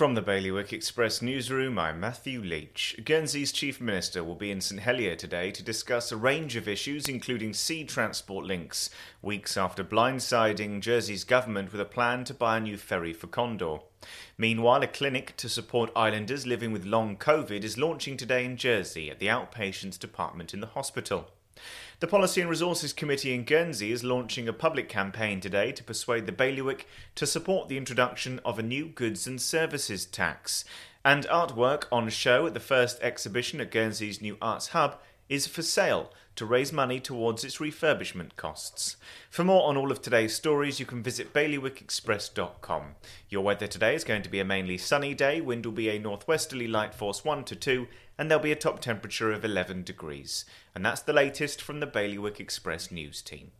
From the Bailiwick Express newsroom, I'm Matthew Leach. Guernsey's Chief Minister will be in St Helier today to discuss a range of issues, including sea transport links, weeks after blindsiding Jersey's government with a plan to buy a new ferry for Condor. Meanwhile, a clinic to support islanders living with long COVID is launching today in Jersey at the outpatients department in the hospital. The Policy and Resources Committee in Guernsey is launching a public campaign today to persuade the bailiwick to support the introduction of a new goods and services tax. And artwork on show at the first exhibition at Guernsey's new arts hub is for sale to raise money towards its refurbishment costs. For more on all of today's stories, you can visit bailiwickexpress.com. Your weather today is going to be a mainly sunny day, wind will be a northwesterly light force 1 to 2, and there'll be a top temperature of 11 degrees. And that's the latest from the Bailiwick Express news team.